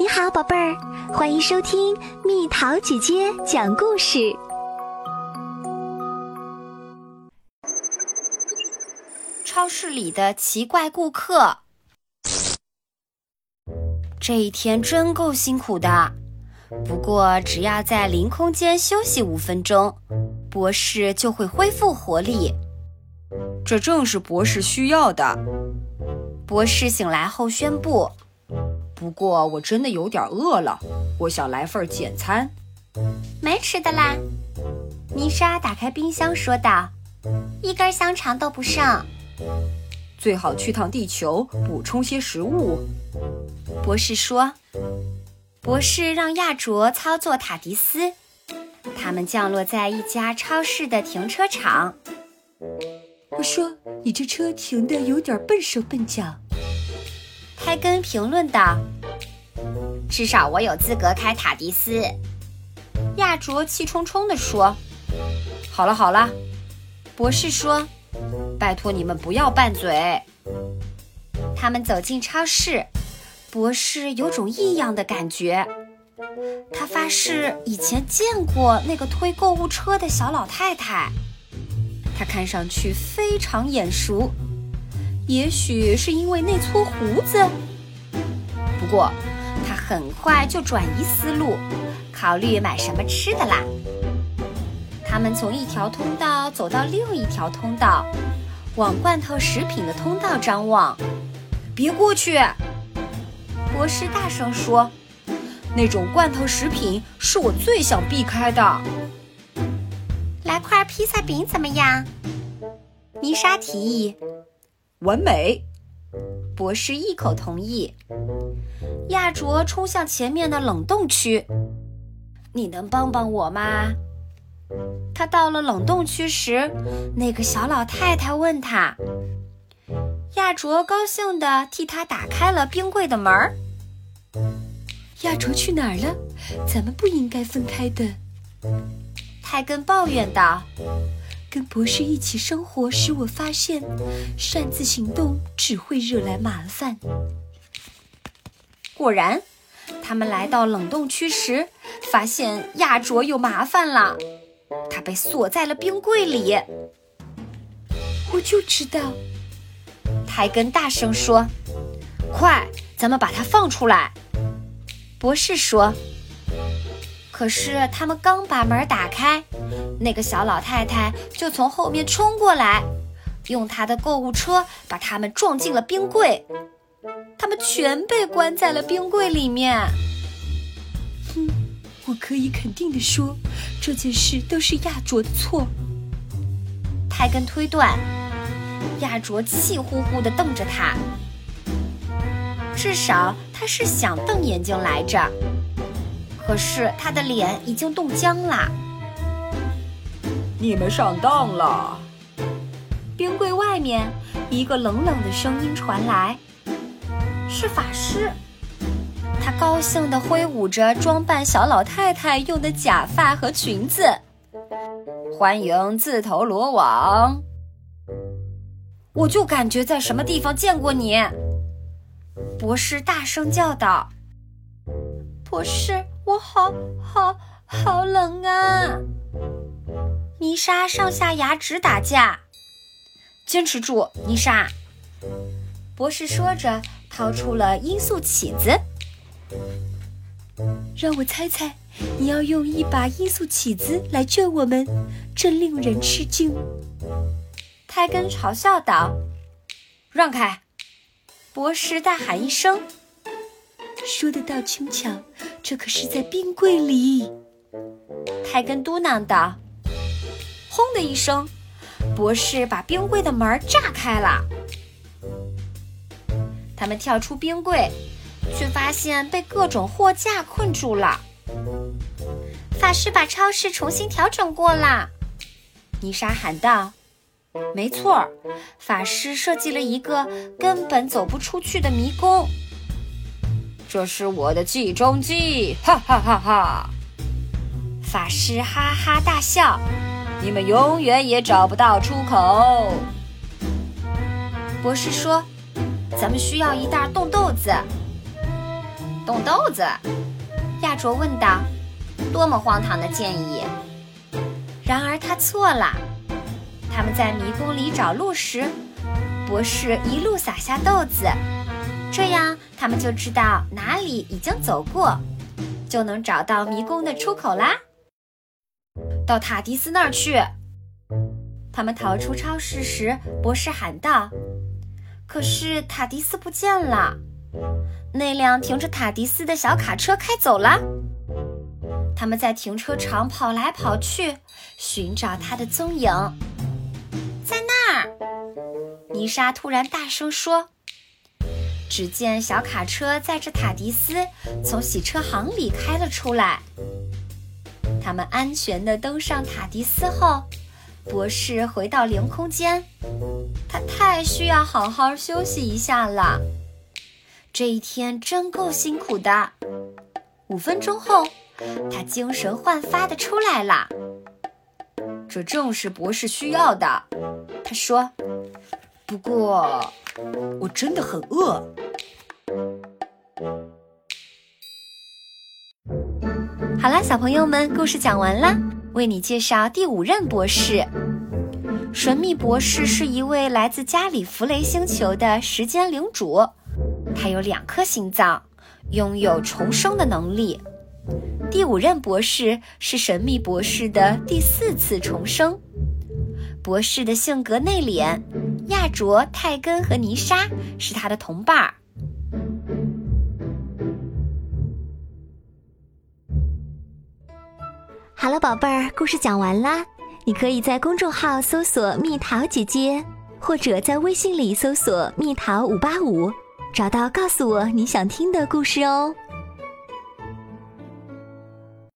你好，宝贝儿，欢迎收听蜜桃姐姐讲故事。超市里的奇怪顾客，这一天真够辛苦的。不过，只要在零空间休息五分钟，博士就会恢复活力。这正是博士需要的。博士醒来后宣布。不过我真的有点饿了，我想来份简餐。没吃的啦，妮莎打开冰箱说道：“一根香肠都不剩。”最好去趟地球补充些食物。博士说：“博士让亚卓操作塔迪斯，他们降落在一家超市的停车场。”我说：“你这车停的有点笨手笨脚。”开根评论道：“至少我有资格开塔迪斯。”亚卓气冲冲地说：“好了好了。”博士说：“拜托你们不要拌嘴。”他们走进超市，博士有种异样的感觉。他发誓以前见过那个推购物车的小老太太，她看上去非常眼熟。也许是因为那撮胡子，不过他很快就转移思路，考虑买什么吃的啦。他们从一条通道走到另一条通道，往罐头食品的通道张望。别过去！博士大声说：“那种罐头食品是我最想避开的。”来块披萨饼怎么样？妮莎提议。完美，博士一口同意。亚卓冲向前面的冷冻区，你能帮帮我吗？他到了冷冻区时，那个小老太太问他。亚卓高兴地替他打开了冰柜的门儿。亚卓去哪儿了？咱们不应该分开的。泰根抱怨道。跟博士一起生活，使我发现擅自行动只会惹来麻烦。果然，他们来到冷冻区时，发现亚卓有麻烦了，他被锁在了冰柜里。我就知道，泰根大声说：“快，咱们把他放出来！”博士说。可是他们刚把门打开，那个小老太太就从后面冲过来，用她的购物车把他们撞进了冰柜。他们全被关在了冰柜里面。哼，我可以肯定的说，这件事都是亚卓的错。泰根推断，亚卓气呼呼地瞪着他，至少他是想瞪眼睛来着。可是他的脸已经冻僵了。你们上当了！冰柜外面，一个冷冷的声音传来：“是法师。”他高兴地挥舞着装扮小老太太用的假发和裙子。欢迎自投罗网！我就感觉在什么地方见过你。博士大声叫道：“博士！”我好好好冷啊！妮莎上下牙直打架，坚持住，妮莎。博士说着，掏出了罂粟起子。让我猜猜，你要用一把罂粟起子来救我们，真令人吃惊。泰根嘲笑道：“让开！”博士大喊一声。说得倒轻巧，这可是在冰柜里。泰根嘟囔道：“轰的一声，博士把冰柜的门炸开了。他们跳出冰柜，却发现被各种货架困住了。法师把超市重新调整过了。”妮莎喊道：“没错，法师设计了一个根本走不出去的迷宫。”这是我的计中计，哈哈哈哈！法师哈哈大笑，你们永远也找不到出口。博士说：“咱们需要一袋冻豆子。”冻豆子？亚卓问道。多么荒唐的建议！然而他错了。他们在迷宫里找路时，博士一路撒下豆子，这样他们就知道哪里已经走过，就能找到迷宫的出口啦。到塔迪斯那儿去。他们逃出超市时，博士喊道：“可是塔迪斯不见了，那辆停着塔迪斯的小卡车开走了。”他们在停车场跑来跑去，寻找他的踪影。在那儿，妮莎突然大声说：“只见小卡车载着塔迪斯从洗车行里开了出来。”他们安全地登上塔迪斯后，博士回到零空间。他太需要好好休息一下了。这一天真够辛苦的。五分钟后。他精神焕发的出来了，这正是博士需要的。他说：“不过，我真的很饿。”好了，小朋友们，故事讲完了。为你介绍第五任博士——神秘博士，是一位来自加里弗雷星球的时间领主。他有两颗心脏，拥有重生的能力。第五任博士是神秘博士的第四次重生。博士的性格内敛，亚卓、泰根和泥沙是他的同伴儿。好了，宝贝儿，故事讲完啦。你可以在公众号搜索“蜜桃姐姐”，或者在微信里搜索“蜜桃五八五”，找到告诉我你想听的故事哦。